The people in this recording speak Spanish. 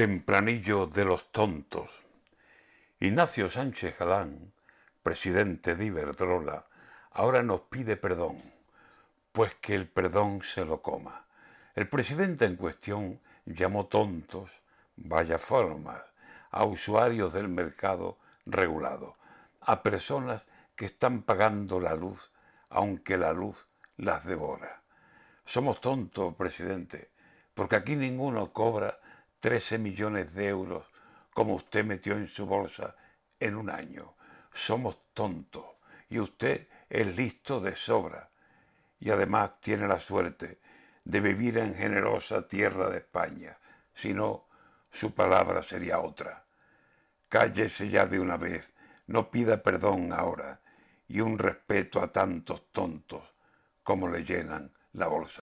Tempranillo de los tontos. Ignacio Sánchez Galán, presidente de Iberdrola, ahora nos pide perdón, pues que el perdón se lo coma. El presidente en cuestión llamó tontos, vaya formas, a usuarios del mercado regulado, a personas que están pagando la luz, aunque la luz las devora. Somos tontos, presidente, porque aquí ninguno cobra 13 millones de euros como usted metió en su bolsa en un año. Somos tontos y usted es listo de sobra y además tiene la suerte de vivir en generosa tierra de España. Si no, su palabra sería otra. Cállese ya de una vez, no pida perdón ahora y un respeto a tantos tontos como le llenan la bolsa.